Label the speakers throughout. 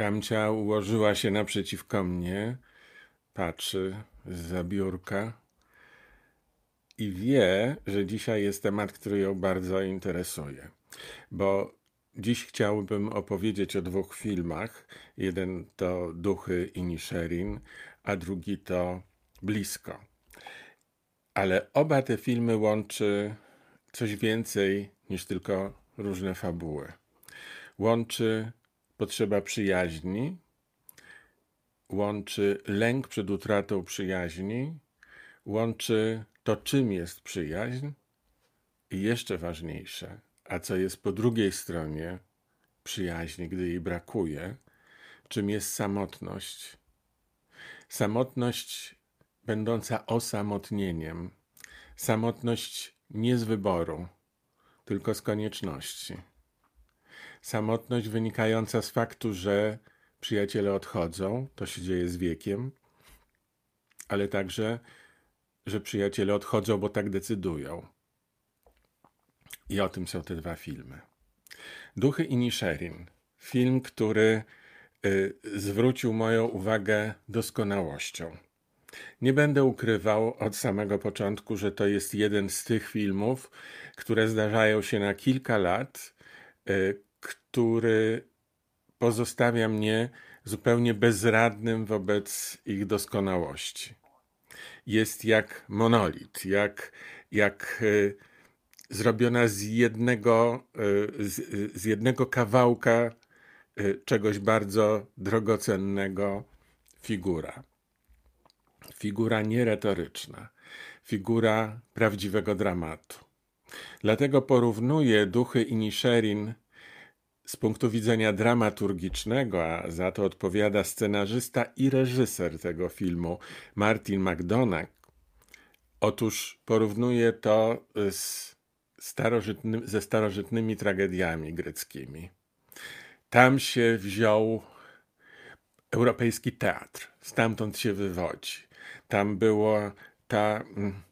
Speaker 1: Kamcia ułożyła się naprzeciwko mnie, patrzy z biurka i wie, że dzisiaj jest temat, który ją bardzo interesuje. Bo dziś chciałbym opowiedzieć o dwóch filmach. Jeden to Duchy i Nisherin, a drugi to Blisko. Ale oba te filmy łączy coś więcej niż tylko różne fabuły. Łączy potrzeba przyjaźni, łączy lęk przed utratą przyjaźni, łączy to, czym jest przyjaźń i jeszcze ważniejsze, a co jest po drugiej stronie przyjaźni, gdy jej brakuje, czym jest samotność. Samotność będąca osamotnieniem, samotność nie z wyboru, tylko z konieczności. Samotność wynikająca z faktu, że przyjaciele odchodzą, to się dzieje z wiekiem, ale także, że przyjaciele odchodzą, bo tak decydują. I o tym są te dwa filmy. Duchy i Nisherin. Film, który y, zwrócił moją uwagę doskonałością. Nie będę ukrywał od samego początku, że to jest jeden z tych filmów, które zdarzają się na kilka lat, y, który pozostawia mnie zupełnie bezradnym wobec ich doskonałości. Jest jak monolit, jak, jak y, zrobiona z jednego, y, z, z jednego kawałka y, czegoś bardzo drogocennego figura. Figura nieretoryczna, figura prawdziwego dramatu. Dlatego porównuję duchy Inisherin z punktu widzenia dramaturgicznego, a za to odpowiada scenarzysta i reżyser tego filmu, Martin McDonagh. Otóż porównuje to z starożytny, ze starożytnymi tragediami greckimi. Tam się wziął europejski teatr, stamtąd się wywodzi. Tam była ta, mm,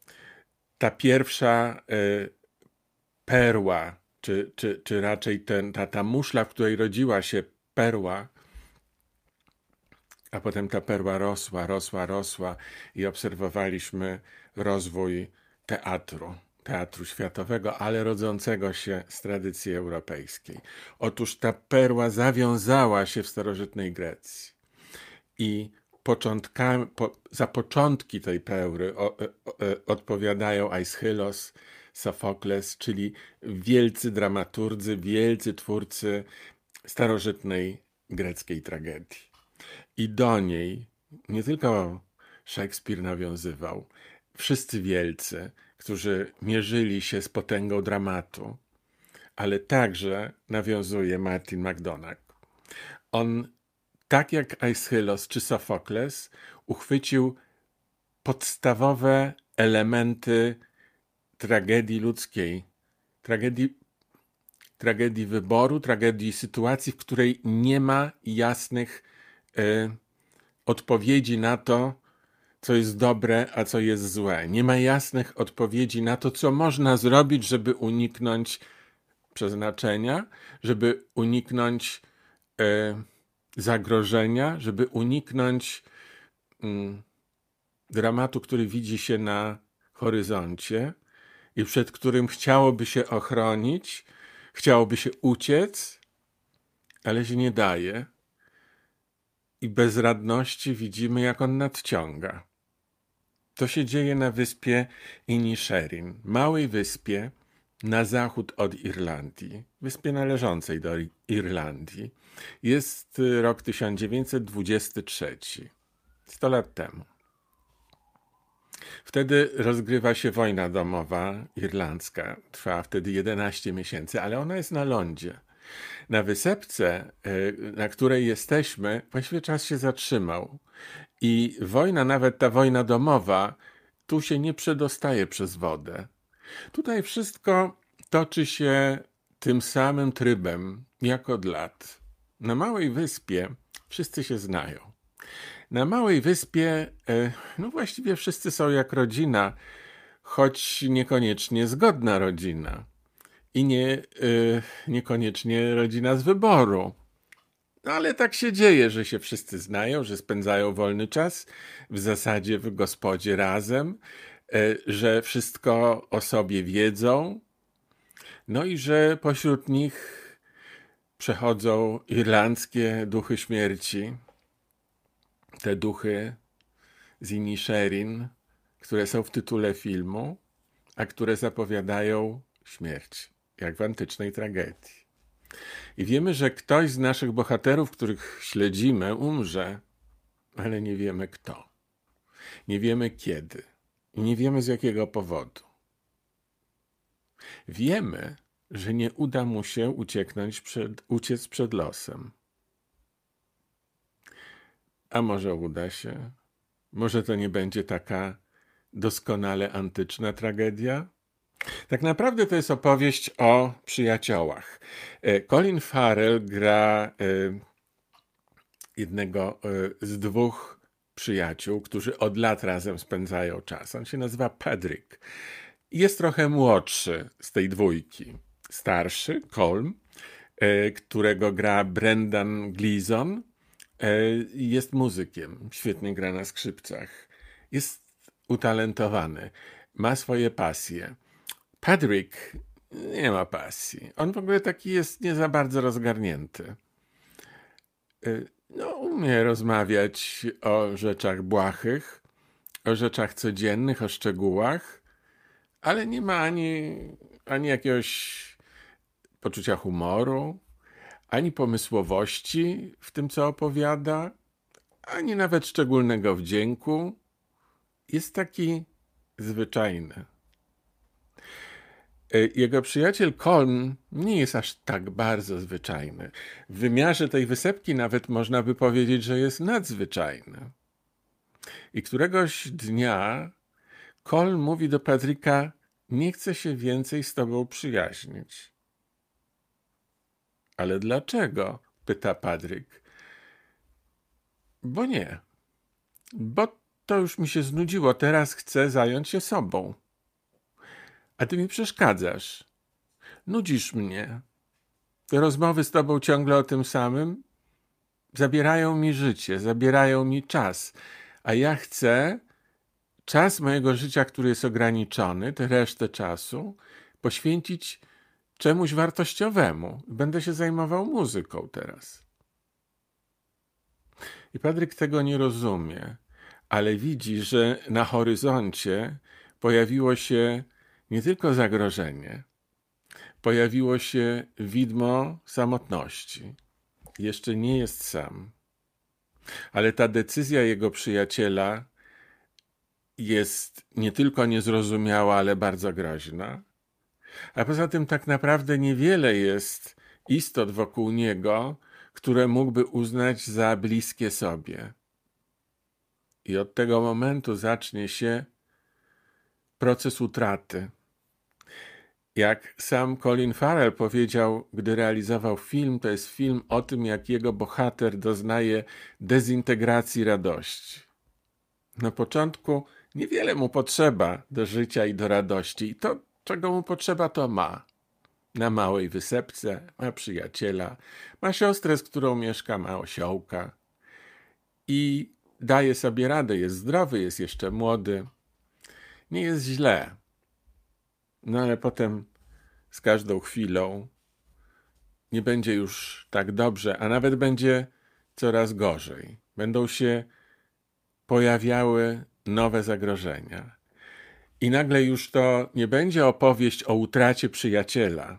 Speaker 1: ta pierwsza y, perła czy, czy, czy raczej ten, ta, ta muszla, w której rodziła się perła, a potem ta perła rosła, rosła, rosła i obserwowaliśmy rozwój teatru, teatru światowego, ale rodzącego się z tradycji europejskiej. Otóż ta perła zawiązała się w starożytnej Grecji i początkami, po, za początki tej pełry o, o, o, odpowiadają Aeschylos, Sofokles, czyli wielcy dramaturdzy, wielcy twórcy starożytnej greckiej tragedii. I do niej nie tylko Szekspir nawiązywał, wszyscy wielcy, którzy mierzyli się z potęgą dramatu, ale także nawiązuje Martin McDonagh. On, tak jak Aeschylus czy Sofokles, uchwycił podstawowe elementy tragedii ludzkiej, tragedii, tragedii wyboru, tragedii sytuacji, w której nie ma jasnych y, odpowiedzi na to, co jest dobre, a co jest złe. Nie ma jasnych odpowiedzi na to, co można zrobić, żeby uniknąć przeznaczenia, żeby uniknąć y, zagrożenia, żeby uniknąć y, dramatu, który widzi się na horyzoncie i przed którym chciałoby się ochronić, chciałoby się uciec, ale się nie daje. I bezradności widzimy, jak on nadciąga. To się dzieje na wyspie Inisherin, małej wyspie na zachód od Irlandii, wyspie należącej do Irlandii. Jest rok 1923, 100 lat temu. Wtedy rozgrywa się wojna domowa irlandzka. Trwa wtedy 11 miesięcy, ale ona jest na lądzie. Na wysepce, e, na której jesteśmy, właściwie czas się zatrzymał. I wojna, nawet ta wojna domowa, tu się nie przedostaje przez wodę. Tutaj wszystko toczy się tym samym trybem, jak od lat. Na małej wyspie wszyscy się znają. Na małej wyspie, e, no właściwie wszyscy są jak rodzina, choć niekoniecznie zgodna rodzina. I nie, e, niekoniecznie rodzina z wyboru. No ale tak się dzieje, że się wszyscy znają, że spędzają wolny czas w zasadzie w gospodzie razem, e, że wszystko o sobie wiedzą, no i że pośród nich przechodzą irlandzkie duchy śmierci, te duchy z Inisherin, które są w tytule filmu, a które zapowiadają śmierć, jak w antycznej tragedii. I wiemy, że ktoś z naszych bohaterów, których śledzimy, umrze, ale nie wiemy kto. Nie wiemy kiedy. I nie wiemy z jakiego powodu. Wiemy, że nie uda mu się ucieknąć przed, uciec przed losem. A może uda się? Może to nie będzie taka doskonale antyczna tragedia? Tak naprawdę to jest opowieść o przyjaciołach. E, Colin Farrell gra e, jednego e, z dwóch przyjaciół, którzy od lat razem spędzają czas. On się nazywa Patrick. Jest trochę młodszy z tej dwójki. Starszy, Colm, którego gra Brendan Gleeson, jest muzykiem. Świetnie gra na skrzypcach. Jest utalentowany. Ma swoje pasje. Patrick nie ma pasji. On w ogóle taki jest nie za bardzo rozgarnięty. Y, no, umie rozmawiać o rzeczach błahych, o rzeczach codziennych, o szczegółach, ale nie ma ani, ani jakiegoś poczucia humoru, ani pomysłowości w tym, co opowiada, ani nawet szczególnego wdzięku. Jest taki zwyczajny. E, jego przyjaciel Kolm nie jest aż tak bardzo zwyczajny. W wymiarze tej wysepki nawet można by powiedzieć, że jest nadzwyczajny. I któregoś dnia Kolm mówi do Patryka: Nie chcę się więcej z tobą przyjaźnić. Ale dlaczego? pyta Patryk. Bo nie. Bo to już mi się znudziło. Teraz chcę zająć się sobą. A ty mi przeszkadzasz. Nudzisz mnie. Te rozmowy z tobą ciągle o tym samym zabierają mi życie, zabierają mi czas. A ja chcę czas mojego życia, który jest ograniczony, tę resztę czasu, poświęcić czemuś wartościowemu. Będę się zajmował muzyką teraz. I Patryk tego nie rozumie, ale widzi, że na horyzoncie pojawiło się nie tylko zagrożenie, pojawiło się widmo samotności. Jeszcze nie jest sam. Ale ta decyzja jego przyjaciela jest nie tylko niezrozumiała, ale bardzo groźna. A poza tym, tak naprawdę niewiele jest istot wokół niego, które mógłby uznać za bliskie sobie. I od tego momentu zacznie się proces utraty. Jak sam Colin Farrell powiedział, gdy realizował film, to jest film o tym, jak jego bohater doznaje dezintegracji radości. Na początku niewiele mu potrzeba do życia i do radości, i to, czego mu potrzeba, to ma. Na małej wysepce ma przyjaciela, ma siostrę, z którą mieszka, ma osiołka i daje sobie radę, jest zdrowy, jest jeszcze młody. Nie jest źle. No ale potem z każdą chwilą nie będzie już tak dobrze, a nawet będzie coraz gorzej. Będą się pojawiały nowe zagrożenia. I nagle już to nie będzie opowieść o utracie przyjaciela.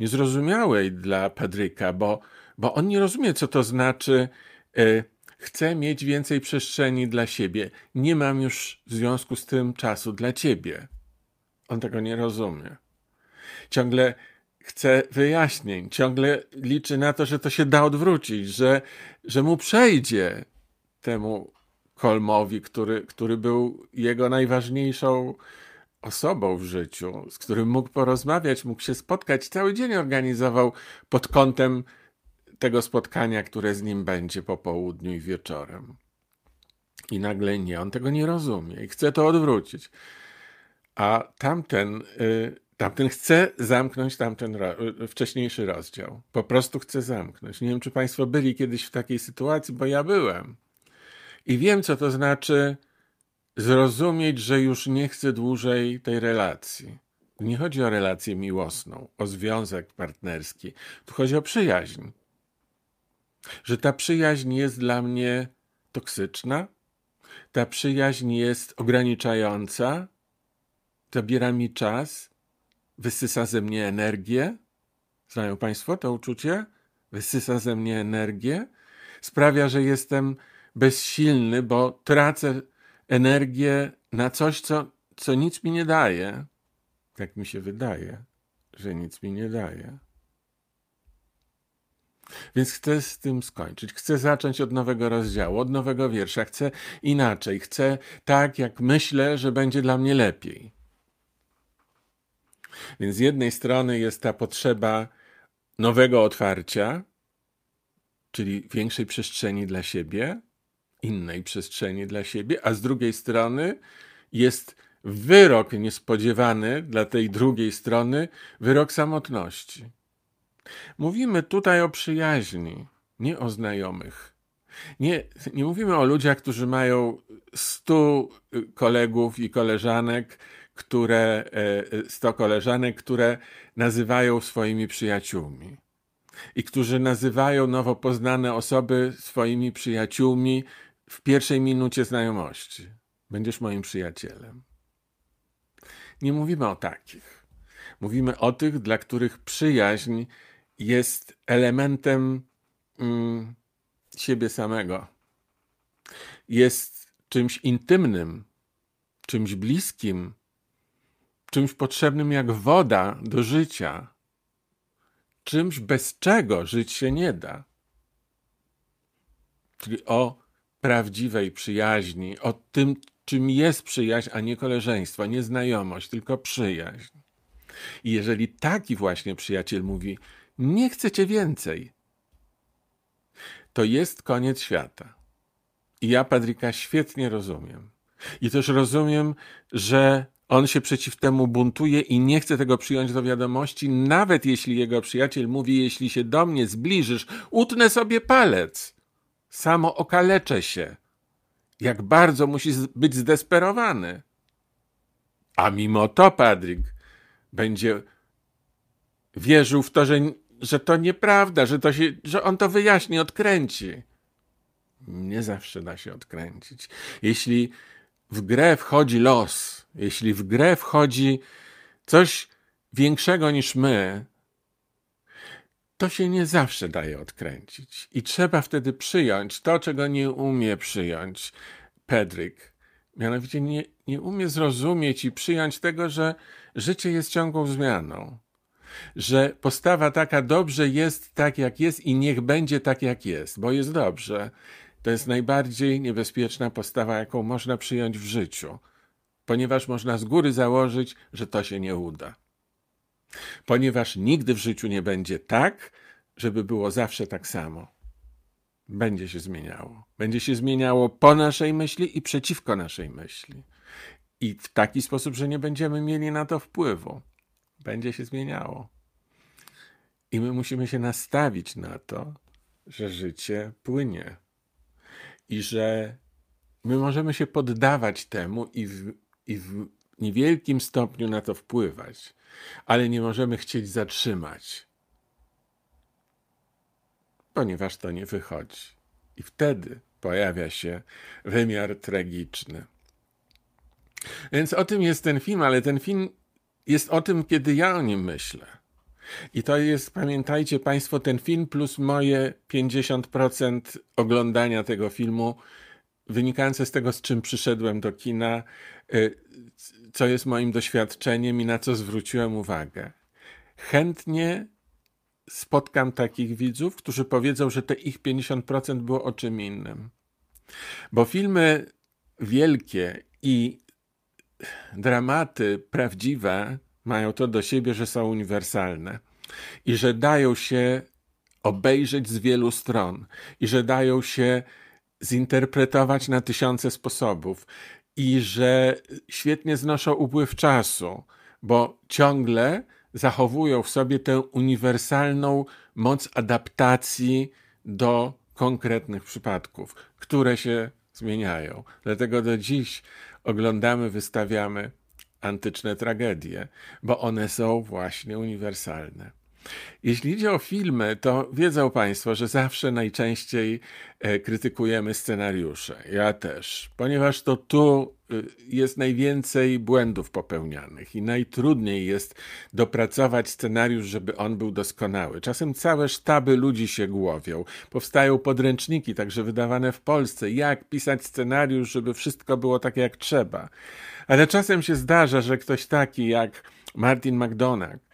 Speaker 1: Niezrozumiałej dla Padryka, bo, bo on nie rozumie, co to znaczy. Y, chcę mieć więcej przestrzeni dla siebie. Nie mam już w związku z tym czasu dla ciebie. On tego nie rozumie. Ciągle chce wyjaśnień, ciągle liczy na to, że to się da odwrócić, że, że mu przejdzie temu Kolmowi, który, który był jego najważniejszą osobą w życiu, z którym mógł porozmawiać, mógł się spotkać. Cały dzień organizował pod kątem tego spotkania, które z nim będzie po południu i wieczorem. I nagle nie, on tego nie rozumie i chce to odwrócić. A tamten y, Tamten chce zamknąć tamten ro wcześniejszy rozdział. Po prostu chce zamknąć. Nie wiem, czy Państwo byli kiedyś w takiej sytuacji, bo ja byłem. I wiem, co to znaczy zrozumieć, że już nie chcę dłużej tej relacji. Nie chodzi o relację miłosną, o związek partnerski. Tu chodzi o przyjaźń. Że ta przyjaźń jest dla mnie toksyczna, ta przyjaźń jest ograniczająca, zabiera mi czas, wysysa ze mnie energię. Znają Państwo to uczucie? Wysysa ze mnie energię, sprawia, że jestem bezsilny, bo tracę energię na coś, co, co nic mi nie daje. Tak mi się wydaje, że nic mi nie daje. Więc chcę z tym skończyć. Chcę zacząć od nowego rozdziału, od nowego wiersza. Chcę inaczej. Chcę tak, jak myślę, że będzie dla mnie lepiej. Więc z jednej strony jest ta potrzeba nowego otwarcia, czyli większej przestrzeni dla siebie, innej przestrzeni dla siebie, a z drugiej strony jest wyrok niespodziewany dla tej drugiej strony, wyrok samotności. Mówimy tutaj o przyjaźni, nie o znajomych. Nie, nie mówimy o ludziach, którzy mają stu kolegów i koleżanek, które, e, sto koleżanek, które nazywają swoimi przyjaciółmi i którzy nazywają nowo poznane osoby swoimi przyjaciółmi w pierwszej minucie znajomości. Będziesz moim przyjacielem. Nie mówimy o takich. Mówimy o tych, dla których przyjaźń jest elementem mm, siebie samego. Jest czymś intymnym, czymś bliskim, czymś potrzebnym jak woda do życia, czymś bez czego żyć się nie da. Czyli o prawdziwej przyjaźni, o tym, czym jest przyjaźń, a nie koleżeństwo, nie znajomość, tylko przyjaźń. I jeżeli taki właśnie przyjaciel mówi, nie chcę cię więcej, to jest koniec świata. I ja Padrika świetnie rozumiem. I też rozumiem, że on się przeciw temu buntuje i nie chce tego przyjąć do wiadomości, nawet jeśli jego przyjaciel mówi, jeśli się do mnie zbliżysz, utnę sobie palec. Samo okaleczę się. Jak bardzo musi być zdesperowany. A mimo to Padrik będzie wierzył w to, że, że to nieprawda, że, to się, że on to wyjaśni, odkręci. Nie zawsze da się odkręcić. Jeśli w grę wchodzi los, jeśli w grę wchodzi coś większego niż my, to się nie zawsze daje odkręcić. I trzeba wtedy przyjąć to, czego nie umie przyjąć Pedryk. Mianowicie nie, nie umie zrozumieć i przyjąć tego, że życie jest ciągłą zmianą. Że postawa taka dobrze jest tak, jak jest i niech będzie tak, jak jest, bo jest dobrze. To jest najbardziej niebezpieczna postawa, jaką można przyjąć w życiu, ponieważ można z góry założyć, że to się nie uda. Ponieważ nigdy w życiu nie będzie tak, żeby było zawsze tak samo. Będzie się zmieniało. Będzie się zmieniało po naszej myśli i przeciwko naszej myśli. I w taki sposób, że nie będziemy mieli na to wpływu. Będzie się zmieniało. I my musimy się nastawić na to, że życie płynie i że my możemy się poddawać temu i w, i w niewielkim stopniu na to wpływać, ale nie możemy chcieć zatrzymać, ponieważ to nie wychodzi. I wtedy pojawia się wymiar tragiczny. Więc o tym jest ten film, ale ten film jest o tym, kiedy ja o nim myślę. I to jest, pamiętajcie Państwo, ten film plus moje 50% oglądania tego filmu, wynikające z tego, z czym przyszedłem do kina, y, co jest moim doświadczeniem i na co zwróciłem uwagę. Chętnie spotkam takich widzów, którzy powiedzą, że te ich 50% było o czym innym. Bo filmy wielkie i dramaty prawdziwe mają to do siebie, że są uniwersalne i że dają się obejrzeć z wielu stron i że dają się zinterpretować na tysiące sposobów i że świetnie znoszą upływ czasu, bo ciągle zachowują w sobie tę uniwersalną moc adaptacji do konkretnych przypadków, które się zmieniają. Dlatego do dziś oglądamy, wystawiamy antyczne tragedie, bo one są właśnie uniwersalne. Jeśli idzie o filmy, to wiedzą Państwo, że zawsze najczęściej e, krytykujemy scenariusze. Ja też, ponieważ to tu y, jest najwięcej błędów popełnianych i najtrudniej jest dopracować scenariusz, żeby on był doskonały. Czasem całe sztaby ludzi się głowią. Powstają podręczniki, także wydawane w Polsce, jak pisać scenariusz, żeby wszystko było tak jak trzeba. Ale czasem się zdarza, że ktoś taki jak Martin McDonagh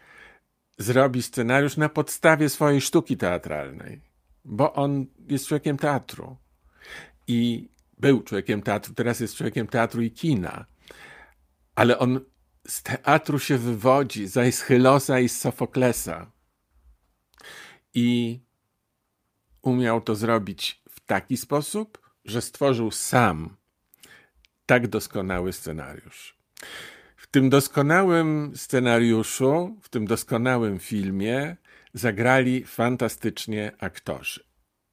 Speaker 1: zrobi scenariusz na podstawie swojej sztuki teatralnej, bo on jest człowiekiem teatru. I był człowiekiem teatru, teraz jest człowiekiem teatru i kina, ale on z teatru się wywodzi, z Aeschylosa i z Sofoklesa. I umiał to zrobić w taki sposób, że stworzył sam tak doskonały scenariusz. Tym doskonałym scenariuszu, w tym doskonałym filmie zagrali fantastycznie aktorzy.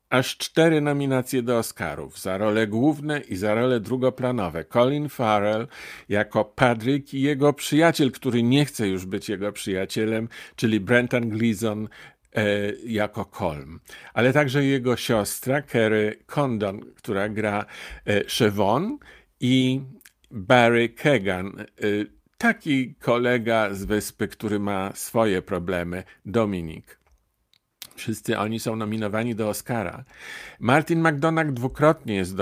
Speaker 1: Aż cztery nominacje do Oscarów za role główne i za role drugoplanowe. Colin Farrell jako Patrick i jego przyjaciel, który nie chce już być jego przyjacielem, czyli Brenton Gleeson e, jako Colm. Ale także jego siostra Kerry Condon, która gra e, Siobhan i Barry Kegan, e, taki kolega z wyspy, który ma swoje problemy, Dominik. Wszyscy oni są nominowani do Oscara. Martin McDonagh dwukrotnie jest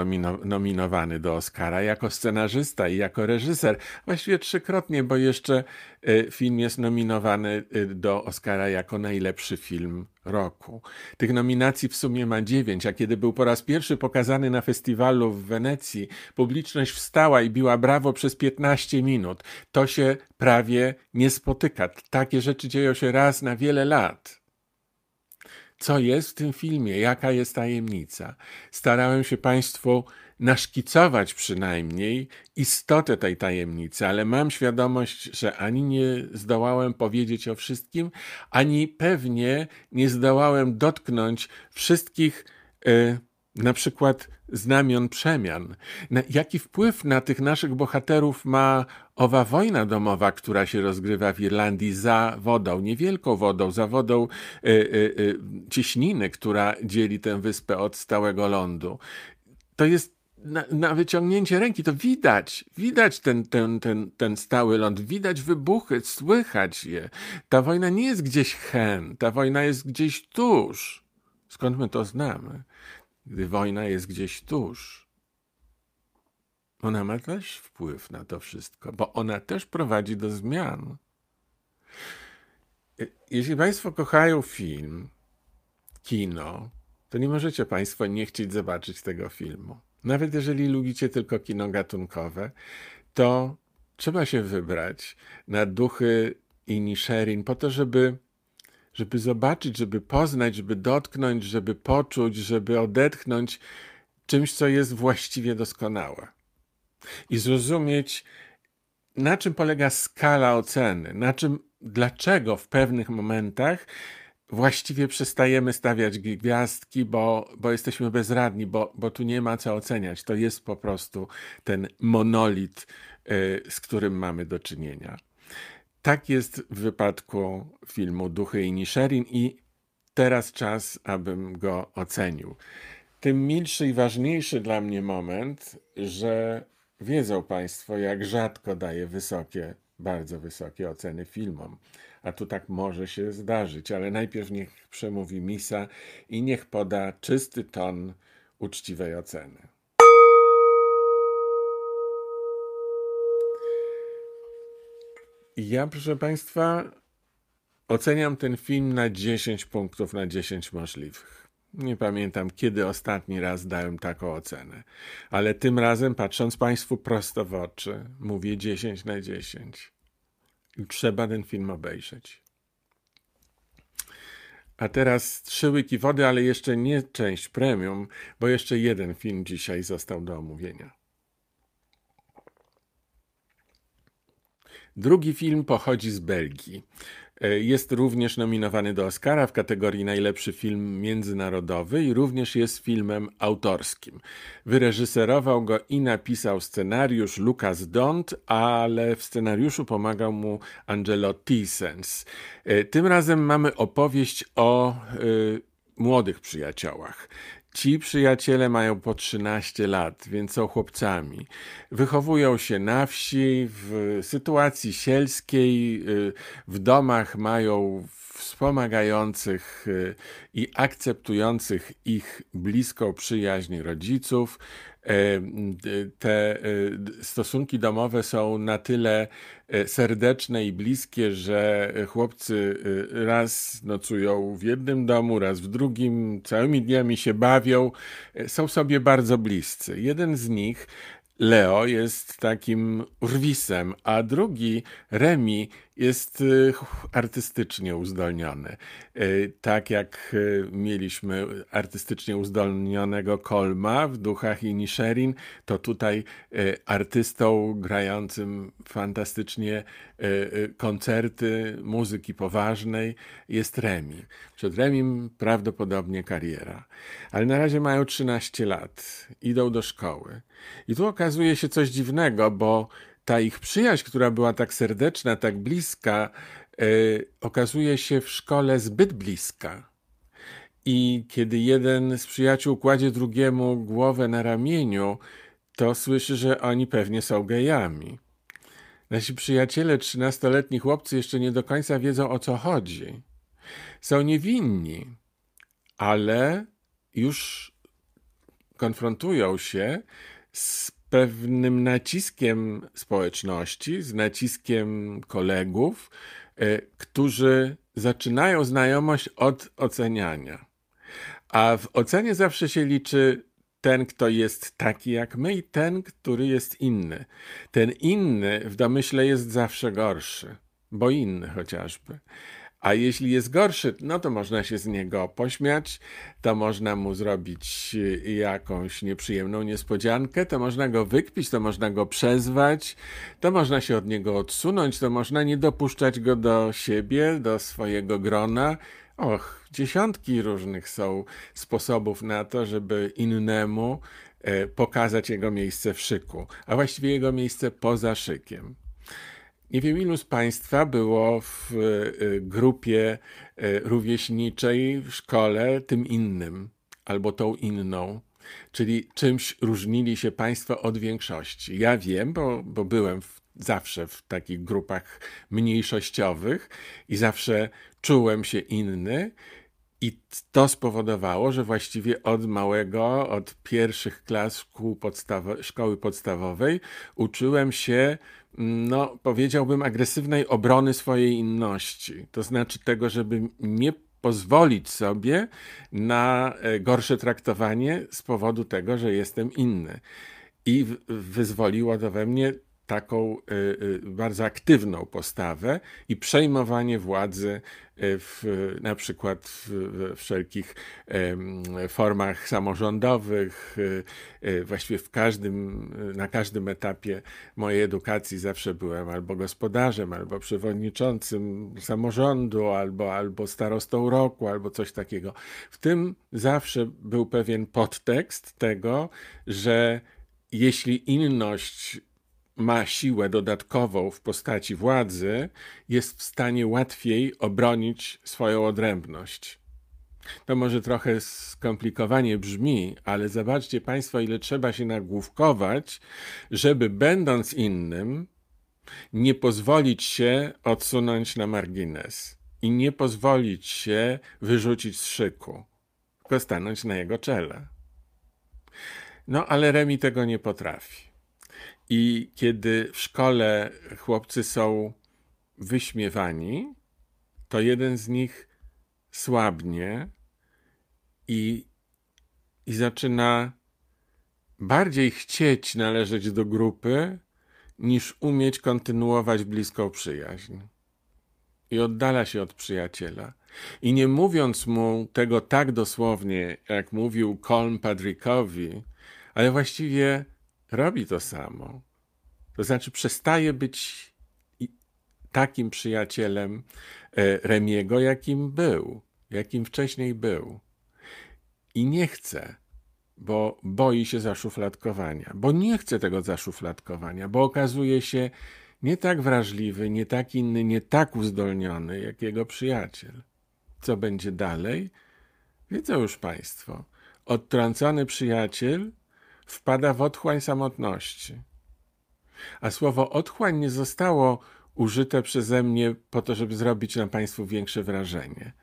Speaker 1: nominowany do Oscara jako scenarzysta i jako reżyser. Właściwie trzykrotnie, bo jeszcze y, film jest nominowany y, do Oscara jako najlepszy film roku. Tych nominacji w sumie ma dziewięć, a kiedy był po raz pierwszy pokazany na festiwalu w Wenecji, publiczność wstała i biła brawo przez 15 minut. To się prawie nie spotyka. Takie rzeczy dzieją się raz na wiele lat co jest w tym filmie, jaka jest tajemnica. Starałem się Państwu naszkicować przynajmniej istotę tej tajemnicy, ale mam świadomość, że ani nie zdołałem powiedzieć o wszystkim, ani pewnie nie zdołałem dotknąć wszystkich. Y, na przykład znamion przemian. Jaki wpływ na tych naszych bohaterów ma owa wojna domowa, która się rozgrywa w Irlandii za wodą, niewielką wodą, za wodą y, y, y, cieśniny, która dzieli tę wyspę od stałego lądu. To jest na, na, wyciągnięcie ręki, to widać, widać ten, ten, ten, ten stały ląd, widać wybuchy, słychać je. Ta wojna nie jest gdzieś hen, ta wojna jest gdzieś tuż. Skąd my to znamy? Gdy wojna jest gdzieś tuż. Ona ma też wpływ na to wszystko, bo ona też prowadzi do zmian. Jeśli Państwo kochają film, kino, to nie możecie Państwo nie chcieć zobaczyć tego filmu. Nawet jeżeli lubicie tylko kino gatunkowe, to trzeba się wybrać na duchy i Nisherin po to, żeby żeby zobaczyć, żeby poznać, żeby dotknąć, żeby poczuć, żeby odetchnąć czymś, co jest właściwie doskonałe. I zrozumieć, na czym polega skala oceny, na czym, dlaczego w pewnych momentach właściwie przestajemy stawiać gwiazdki, bo, bo jesteśmy bezradni, bo, bo tu nie ma co oceniać. To jest po prostu ten monolit, y, z którym mamy do czynienia. Tak jest w wypadku filmu Duchy i Nisherin i teraz czas, abym go ocenił. Tym milszy i ważniejszy dla mnie moment, że wiedzą Państwo, jak rzadko daję wysokie, bardzo wysokie oceny filmom. A tu tak może się zdarzyć, ale najpierw niech przemówi misa i niech poda czysty ton uczciwej oceny. Ja, proszę Państwa, oceniam ten film na 10 punktów na 10 możliwych. Nie pamiętam, kiedy ostatni raz dałem taką ocenę, ale tym razem, patrząc Państwu prosto w oczy, mówię 10 na 10. I trzeba ten film obejrzeć. A teraz trzy łyki wody, ale jeszcze nie część premium, bo jeszcze jeden film dzisiaj został do omówienia. Drugi film pochodzi z Belgii. E, jest również nominowany do Oscara w kategorii najlepszy film międzynarodowy i również jest filmem autorskim. Wyreżyserował go i napisał scenariusz Lucas Dont, ale w scenariuszu pomagał mu Angelo Thiessen. E, tym razem mamy opowieść o y, młodych przyjaciołach. Ci przyjaciele mają po 13 lat, więc są chłopcami. Wychowują się na wsi, w sytuacji sielskiej, y, w domach mają wspomagających y, i akceptujących ich bliską przyjaźń rodziców. E, te e, stosunki domowe są na tyle e, serdeczne i bliskie, że chłopcy raz nocują w jednym domu, raz w drugim, całymi dniami się bawią, są sobie bardzo bliscy. Jeden z nich Leo jest takim urwisem, a drugi, Remi, jest y, artystycznie uzdolniony. Y, tak jak y, mieliśmy artystycznie uzdolnionego Kolma w Duchach i Nisherin, to tutaj artystą grającym fantastycznie koncerty muzyki poważnej jest Remi. Przed Remim prawdopodobnie kariera. Ale na razie mają 13 lat, idą do szkoły. I tu okazuje się coś dziwnego, bo ta ich przyjaźń, która była tak serdeczna, tak bliska, yy, okazuje się w szkole zbyt bliska. I kiedy jeden z przyjaciół kładzie drugiemu głowę na ramieniu, to słyszy, że oni pewnie są gejami. Nasi przyjaciele, trzynastoletni chłopcy, jeszcze nie do końca wiedzą o co chodzi. Są niewinni, ale już konfrontują się z pewnym naciskiem społeczności, z naciskiem kolegów, e, którzy zaczynają znajomość od oceniania. A w ocenie zawsze się liczy ten, kto jest taki jak my, i ten, który jest inny. Ten inny w domyśle jest zawsze gorszy, bo inny chociażby. A jeśli jest gorszy, no to można się z niego pośmiać, to można mu zrobić y, jakąś nieprzyjemną niespodziankę, to można go wykpić, to można go przezwać, to można się od niego odsunąć, to można nie dopuszczać go do siebie, do swojego grona. Och, dziesiątki różnych są sposobów na to, żeby innemu e, pokazać jego miejsce w szyku, a właściwie jego miejsce poza szykiem. Nie wiem, ilu z Państwa było w e, grupie e, rówieśniczej w szkole tym innym albo tą inną. Czyli czymś różnili się Państwo od większości. Ja wiem, bo, bo byłem w, zawsze w takich grupach mniejszościowych i zawsze czułem się inny. I to spowodowało, że właściwie od małego, od pierwszych klas podstawo szkoły podstawowej uczyłem się no, powiedziałbym, agresywnej obrony swojej inności. To znaczy tego, żeby nie pozwolić sobie na e, gorsze traktowanie z powodu tego, że jestem inny. I wyzwoliło to we mnie taką y, y, bardzo aktywną postawę i przejmowanie władzy y, w, na przykład w, wszelkich formach samorządowych, właściwie w każdym, na każdym etapie mojej edukacji zawsze byłem albo gospodarzem, albo przewodniczącym samorządu, albo, albo starostą roku, albo coś takiego. W tym zawsze był pewien podtekst tego, że jeśli inność ma siłę dodatkową w postaci władzy, jest w stanie łatwiej obronić swoją odrębność. To może trochę skomplikowanie brzmi, ale zobaczcie Państwo, ile trzeba się nagłówkować, żeby będąc innym, nie pozwolić się odsunąć na margines i nie pozwolić się wyrzucić z szyku, tylko stanąć na jego czele. No ale Remi tego nie potrafi. I kiedy w szkole chłopcy są wyśmiewani, to jeden z nich słabnie i, i zaczyna bardziej chcieć należeć do grupy, niż umieć kontynuować bliską przyjaźń. I oddala się od przyjaciela. I nie mówiąc mu tego tak dosłownie, jak mówił Colm Padrickowi, ale właściwie robi to samo. To znaczy przestaje być takim przyjacielem e, Remiego, jakim był, jakim wcześniej był. I nie chce, bo boi się zaszufladkowania, bo nie chce tego zaszufladkowania, bo okazuje się nie tak wrażliwy, nie tak inny, nie tak uzdolniony jak jego przyjaciel. Co będzie dalej? Wiedzą już Państwo. Odtrącony przyjaciel wpada w otchłań samotności. A słowo otchłań nie zostało użyte przeze mnie po to, żeby zrobić na Państwu większe wrażenie.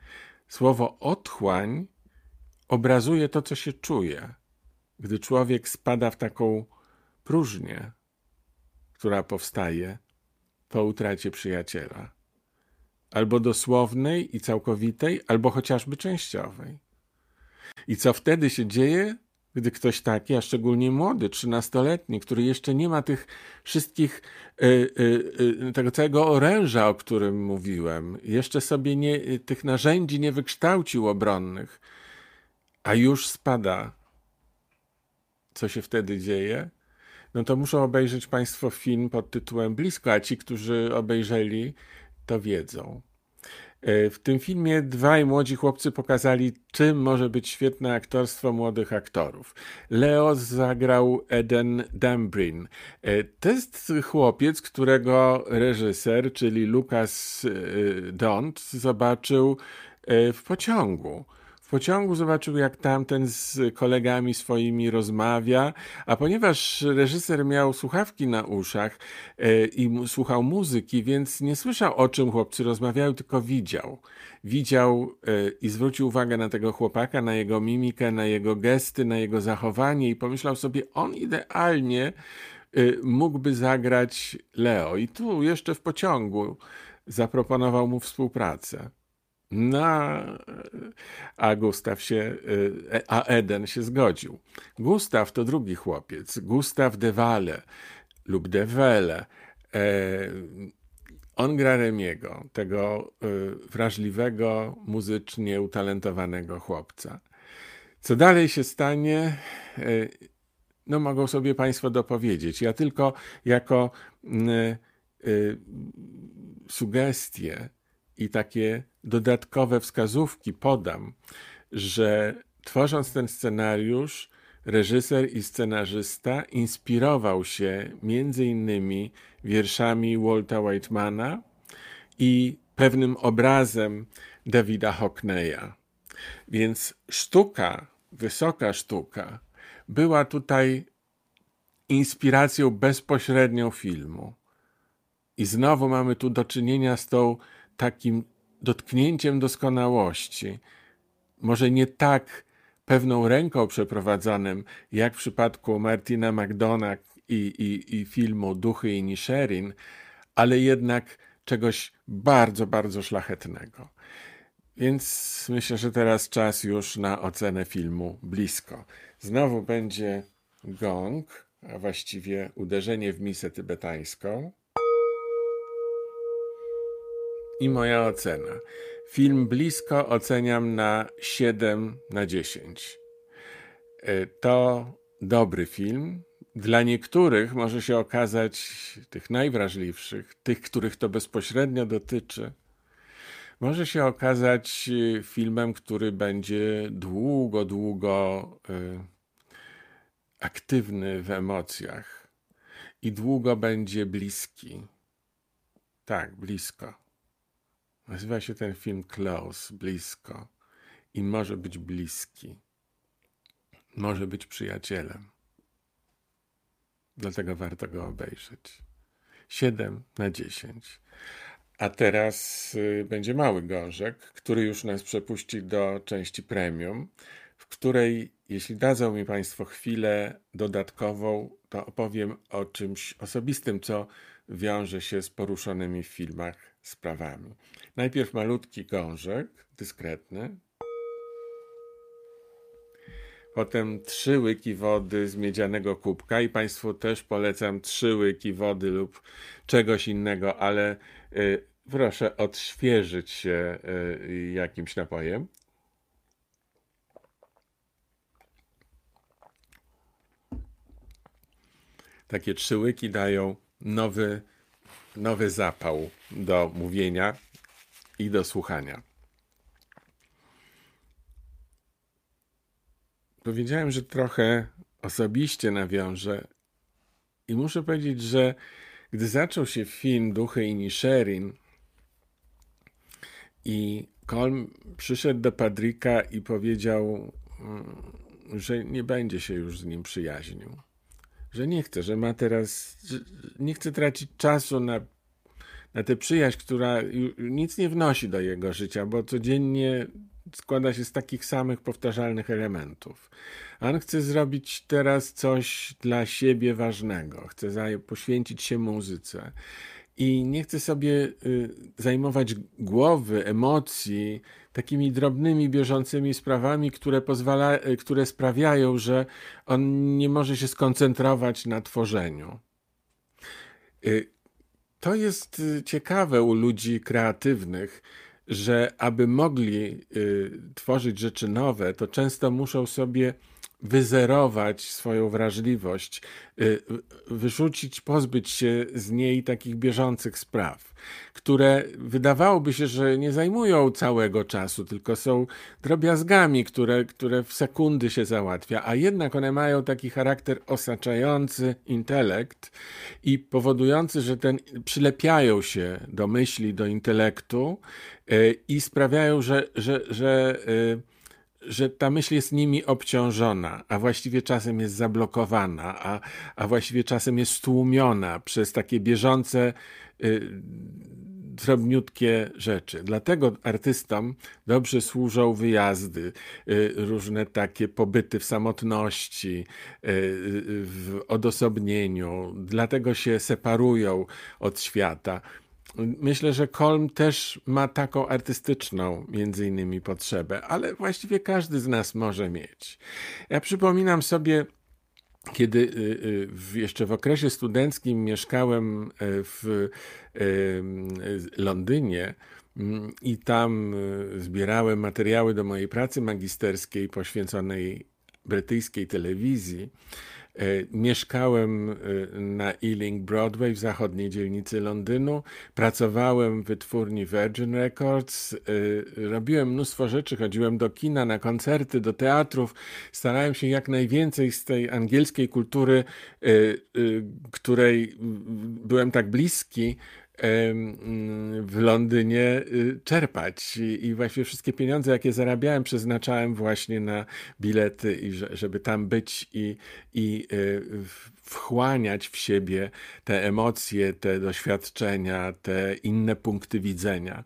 Speaker 1: Słowo otchłań obrazuje to, co się czuje, gdy człowiek spada w taką próżnię, która powstaje po utracie przyjaciela. Albo dosłownej i całkowitej, albo chociażby częściowej. I co wtedy się dzieje, gdy ktoś taki, a szczególnie młody, trzynastoletni, który jeszcze nie ma tych wszystkich, y, y, y, tego całego oręża, o którym mówiłem, jeszcze sobie nie, tych narzędzi nie wykształcił obronnych, a już spada. Co się wtedy dzieje? No to muszą obejrzeć Państwo film pod tytułem Blisko, a ci, którzy obejrzeli, to wiedzą. E, w tym filmie dwaj młodzi chłopcy pokazali, czym może być świetne aktorstwo młodych aktorów. Leo zagrał Eden Dambrin. E, to jest chłopiec, którego reżyser, czyli Lucas e, Dont, zobaczył w pociągu. W pociągu zobaczył, jak tamten z kolegami swoimi rozmawia, a ponieważ reżyser miał słuchawki na uszach e, i słuchał muzyki, więc nie słyszał o czym chłopcy rozmawiają, tylko widział. Widział e, i zwrócił uwagę na tego chłopaka, na jego mimikę, na jego gesty, na jego zachowanie i pomyślał sobie, on idealnie e, mógłby zagrać Leo. I tu jeszcze w pociągu zaproponował mu współpracę. No, a Gustaw się, y, a Eden się zgodził. Gustaw to drugi chłopiec, Gustaw de Walle lub de Welle. On gra Remiego, tego wrażliwego, muzycznie utalentowanego chłopca. Co dalej się stanie, no mogą sobie Państwo dopowiedzieć. Ja tylko jako sugestie i takie dodatkowe wskazówki podam, że tworząc ten scenariusz, reżyser i scenarzysta inspirował się między innymi wierszami Walta Whitemana i pewnym obrazem Davida Hockneya. Więc sztuka, wysoka sztuka, była tutaj inspiracją bezpośrednią filmu. I znowu mamy tu do czynienia z tą takim dotknięciem doskonałości, może nie tak pewną ręką przeprowadzonym, jak w przypadku Martina McDonagh i, i, i filmu Duchy i Nisherin, ale jednak czegoś bardzo, bardzo szlachetnego. Więc myślę, że teraz czas już na ocenę filmu blisko. Znowu będzie gong, a właściwie uderzenie w misę tybetańską i moja ocena. Film blisko oceniam na 7 na 10. E, to dobry film. Dla niektórych może się okazać, tych najwrażliwszych, tych, których to bezpośrednio dotyczy, może się okazać e, filmem, który będzie długo, długo y, aktywny w emocjach i długo będzie bliski. Tak, blisko. Nazywa się ten film Close, blisko. I może być bliski. Może być przyjacielem. Dlatego warto go obejrzeć. 7 na 10. A teraz y, będzie mały gążek, który już nas przepuści do części premium, w której, jeśli dadzą mi Państwo chwilę dodatkową, to opowiem o czymś osobistym, co wiąże się z poruszonymi w filmach sprawami. Najpierw malutki gążek, dyskretny. Potem trzy łyki wody z miedzianego kubka i Państwu też polecam trzy łyki wody lub czegoś innego, ale y, proszę odświeżyć się y, jakimś napojem. Takie trzy łyki dają nowy nowy zapał do mówienia i do słuchania. Powiedziałem, że trochę osobiście nawiążę i muszę powiedzieć, że gdy zaczął się film Duchy i Nisherin i Kolm przyszedł do Padrika i powiedział, mm, że nie będzie się już z nim przyjaźnił. Że nie chce, że ma teraz, że nie chce tracić czasu na, na tę przyjaźń, która nic nie wnosi do jego życia, bo codziennie składa się z takich samych powtarzalnych elementów. On chce zrobić teraz coś dla siebie ważnego, chce poświęcić się muzyce i nie chce sobie y, zajmować głowy, emocji takimi drobnymi, bieżącymi sprawami, które, pozwala, y, które sprawiają, że on nie może się skoncentrować na tworzeniu. Y, to jest ciekawe u ludzi kreatywnych, że aby mogli tworzyć rzeczy nowe, to często muszą sobie wyzerować swoją wrażliwość, y, wyrzucić, pozbyć się z niej takich bieżących spraw, które wydawałoby się, że nie zajmują całego czasu, tylko są drobiazgami, które, które w sekundy się załatwia, a jednak one mają taki charakter osaczający intelekt i powodujący, że ten przylepiają się do myśli, do intelektu y, i sprawiają, że, że, że yy, że ta myśl jest nimi obciążona, a właściwie czasem jest zablokowana, a, a właściwie czasem jest stłumiona przez takie bieżące, y, drobniutkie rzeczy. Dlatego artystom dobrze służą wyjazdy, y, różne takie pobyty w samotności, y, w odosobnieniu, dlatego się separują od świata. Myślę, że Kolm też ma taką artystyczną, między innymi, potrzebę, ale właściwie każdy z nas może mieć. Ja przypominam sobie, kiedy y, y, jeszcze w okresie studenckim mieszkałem y, w Londynie, mm, i tam zbierałem materiały do mojej pracy magisterskiej poświęconej brytyjskiej telewizji. E, mieszkałem e, na Ealing Broadway w zachodniej dzielnicy Londynu. Pracowałem w wytwórni Virgin Records. E, robiłem mnóstwo rzeczy. Chodziłem do kina, na koncerty, do teatrów. Starałem się jak najwięcej z tej angielskiej kultury, której byłem tak bliski, w Londynie y, czerpać i właściwie wszystkie pieniądze, jakie zarabiałem, przeznaczałem właśnie na bilety i żeby tam być i, i y, wchłaniać w siebie te emocje, te doświadczenia, te inne punkty widzenia.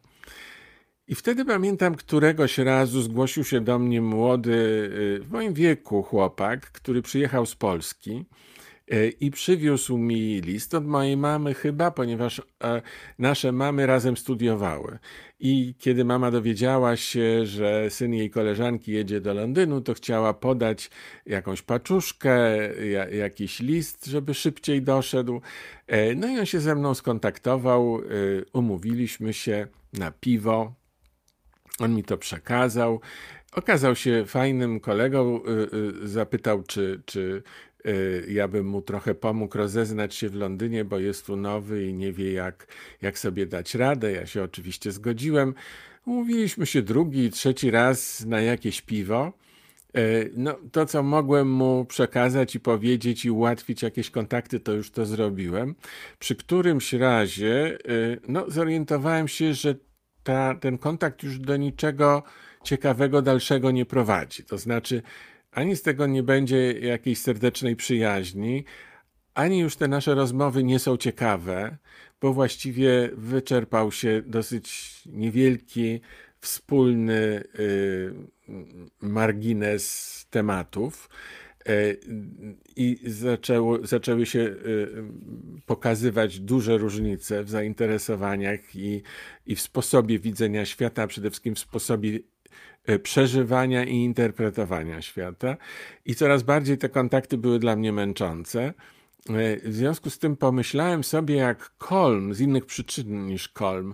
Speaker 1: I wtedy pamiętam, któregoś razu zgłosił się do mnie młody, y, w moim wieku chłopak, który przyjechał z Polski i przywiózł mi list od mojej mamy chyba, ponieważ e, nasze mamy razem studiowały. I kiedy mama dowiedziała się, że syn jej koleżanki jedzie do Londynu, to chciała podać jakąś paczuszkę, jakiś list, żeby szybciej doszedł. E, no i on się ze mną skontaktował, umówiliśmy się na piwo. On mi to przekazał. Okazał się fajnym kolegą, zapytał, czy, czy ja bym mu trochę pomógł rozeznać się w Londynie, bo jest tu nowy i nie wie, jak, jak sobie dać radę. Ja się oczywiście zgodziłem. Mówiliśmy się drugi i trzeci raz na jakieś piwo. Y, no, to, co mogłem mu przekazać i powiedzieć i ułatwić jakieś kontakty, to już to zrobiłem. Przy którymś razie y, no, zorientowałem się, że ta, ten kontakt już do niczego ciekawego dalszego nie prowadzi. To znaczy, ani z tego nie będzie jakiejś serdecznej przyjaźni, ani już te nasze rozmowy nie są ciekawe, bo właściwie wyczerpał się dosyć niewielki, wspólny y, margines tematów. Y, I zaczęło, zaczęły się y, pokazywać duże różnice w zainteresowaniach i, i w sposobie widzenia świata, a przede wszystkim w sposobie przeżywania i interpretowania świata. I coraz bardziej te kontakty były dla mnie męczące. E, w związku z tym pomyślałem sobie, jak Kolm, z innych przyczyn niż Kolm,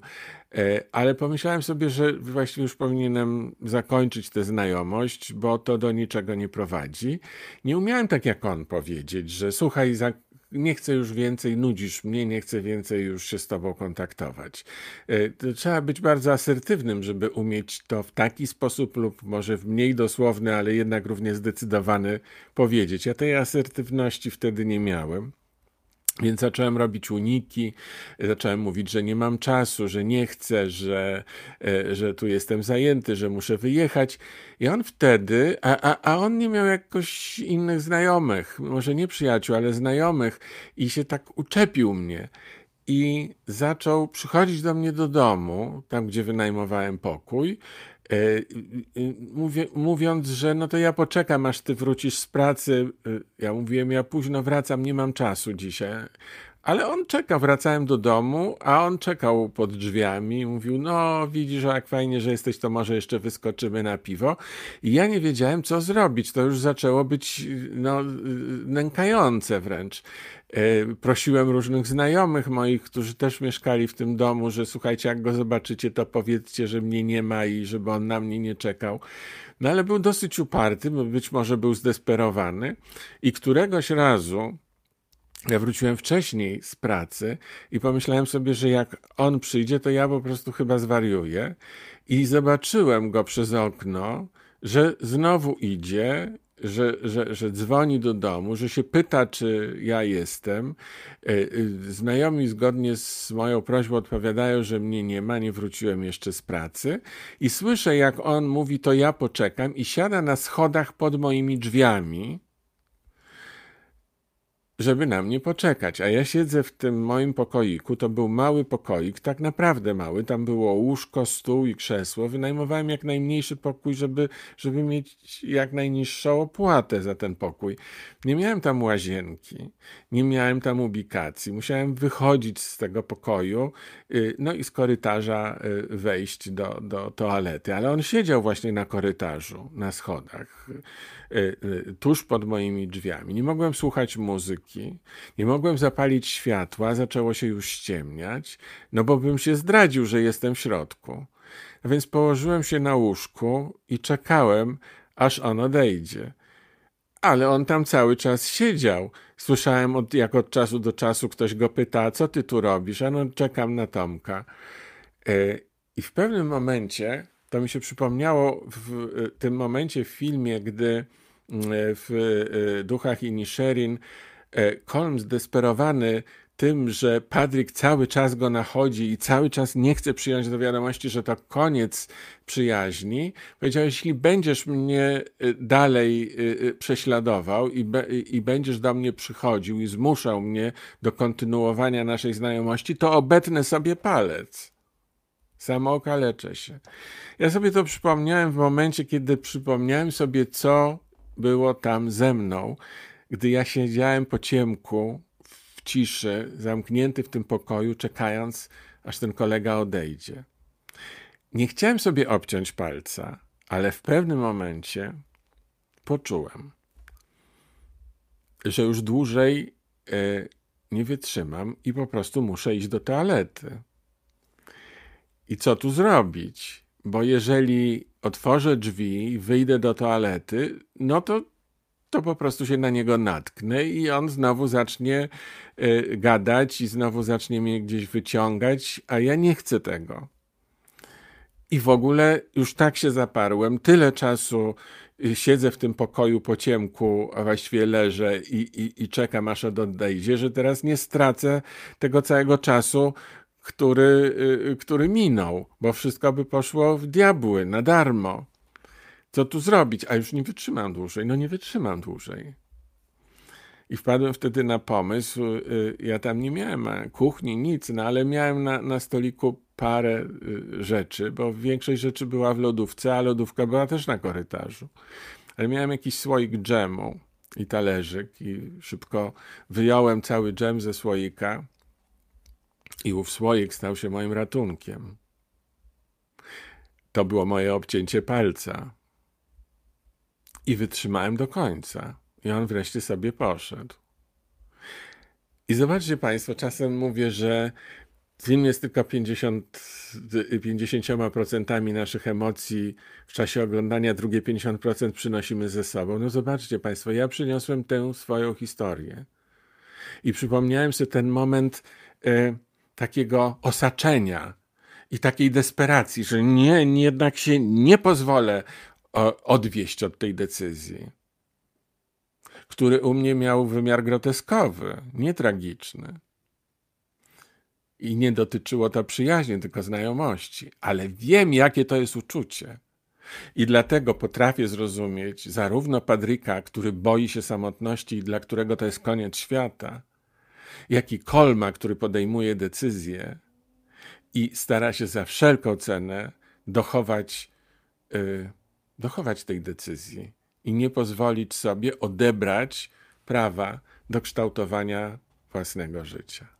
Speaker 1: e, ale pomyślałem sobie, że właściwie już powinienem zakończyć tę znajomość, bo to do niczego nie prowadzi. Nie umiałem tak jak on powiedzieć, że słuchaj, nie chcę już więcej, nudzisz mnie, nie chcę więcej już się z tobą kontaktować. E, trzeba być bardzo asertywnym, żeby umieć to w taki sposób lub może w mniej dosłowny, ale jednak równie zdecydowany powiedzieć. Ja tej asertywności wtedy nie miałem. Więc zacząłem robić uniki, zacząłem mówić, że nie mam czasu, że nie chcę, że, e, że tu jestem zajęty, że muszę wyjechać. I on wtedy, a, a, a on nie miał jakoś innych znajomych, może nie przyjaciół, ale znajomych, i się tak uczepił mnie. I zaczął przychodzić do mnie do domu, tam gdzie wynajmowałem pokój, E, mówię, mówiąc, że no to ja poczekam, aż ty wrócisz z pracy. E, ja mówiłem, ja późno wracam, nie mam czasu dzisiaj. Ale on czeka, wracałem do domu, a on czekał pod drzwiami i mówił, no widzisz, jak fajnie, że jesteś, to może jeszcze wyskoczymy na piwo. I ja nie wiedziałem, co zrobić. To już zaczęło być no, nękające wręcz. E, prosiłem różnych znajomych moich, którzy też mieszkali w tym domu, że słuchajcie, jak go zobaczycie, to powiedzcie, że mnie nie ma i żeby on na mnie nie czekał. No ale był dosyć uparty, być może był zdesperowany i któregoś razu ja wróciłem wcześniej z pracy i pomyślałem sobie, że jak on przyjdzie, to ja po prostu chyba zwariuję. I zobaczyłem go przez okno, że znowu idzie, że, że, że dzwoni do domu, że się pyta, czy ja jestem. E, e, znajomi zgodnie z moją prośbą odpowiadają, że mnie nie ma, nie wróciłem jeszcze z pracy. I słyszę, jak on mówi, to ja poczekam, i siada na schodach pod moimi drzwiami żeby na mnie poczekać. A ja siedzę w tym moim pokoiku, to był mały pokoik, tak naprawdę mały, tam było łóżko, stół i krzesło. Wynajmowałem jak najmniejszy pokój, żeby, żeby mieć jak najniższą opłatę za ten pokój. Nie miałem tam łazienki, nie miałem tam ubikacji. Musiałem wychodzić z tego pokoju, y, no i z korytarza y, wejść do, do toalety. Ale on siedział właśnie na korytarzu, na schodach, y, tuż pod moimi drzwiami. Nie mogłem słuchać muzyki, nie mogłem zapalić światła, zaczęło się już ściemniać, no bo bym się zdradził, że jestem w środku. A więc położyłem się na łóżku i czekałem, aż on odejdzie ale on tam cały czas siedział. Słyszałem, od, jak od czasu do czasu ktoś go pyta, co ty tu robisz? A no, czekam na Tomka. E, I w pewnym momencie, to mi się przypomniało w e, tym momencie w filmie, gdy e, w Duchach i Kolm zdesperowany tym, że Padrik cały czas go nachodzi i cały czas nie chce przyjąć do wiadomości, że to koniec przyjaźni, powiedział, jeśli będziesz mnie y, dalej y, prześladował i, be, i będziesz do mnie przychodził i zmuszał mnie do kontynuowania naszej znajomości, to obetnę sobie palec. Samo okaleczę się. Ja sobie to przypomniałem w momencie, kiedy przypomniałem sobie, co było tam ze mną, gdy ja siedziałem po ciemku ciszy, zamknięty w tym pokoju, czekając, aż ten kolega odejdzie. Nie chciałem sobie obciąć palca, ale w pewnym momencie poczułem, że już dłużej e, nie wytrzymam i po prostu muszę iść do toalety. I co tu zrobić? Bo jeżeli otworzę drzwi wyjdę do toalety, no to to po prostu się na niego natknę i on znowu zacznie y, gadać i znowu zacznie mnie gdzieś wyciągać, a ja nie chcę tego. I w ogóle już tak się zaparłem, tyle czasu y, siedzę w tym pokoju po ciemku, a właściwie leżę i, i, i czekam aż odejdzie, że teraz nie stracę tego całego czasu, który, y, który minął, bo wszystko by poszło w diabły, na darmo co tu zrobić? A już nie wytrzymam dłużej. No nie wytrzymam dłużej. I wpadłem wtedy na pomysł, y, ja tam nie miałem kuchni, nic, no ale miałem na, na stoliku parę y, rzeczy, bo większość rzeczy była w lodówce, a lodówka była też na korytarzu. Ale miałem jakiś słoik dżemu i talerzyk i szybko wyjąłem cały dżem ze słoika i ów słoik stał się moim ratunkiem. To było moje obcięcie palca. I wytrzymałem do końca. I on wreszcie sobie poszedł. I zobaczcie Państwo, czasem mówię, że film jest tylko 50, 50% naszych emocji w czasie oglądania, drugie 50% przynosimy ze sobą. No zobaczcie Państwo, ja przyniosłem tę swoją historię. I przypomniałem sobie ten moment y, takiego osaczenia i takiej desperacji, że nie, jednak się nie pozwolę odwieść od tej decyzji, który u mnie miał wymiar groteskowy, nie tragiczny. I nie dotyczyło to przyjaźni, tylko znajomości, ale wiem, jakie to jest uczucie. I dlatego potrafię zrozumieć zarówno Padryka, który boi się samotności i dla którego to jest koniec świata, jak i Kolma, który podejmuje decyzję i stara się za wszelką cenę dochować, yy, dochować tej decyzji i nie pozwolić sobie odebrać prawa do kształtowania własnego życia.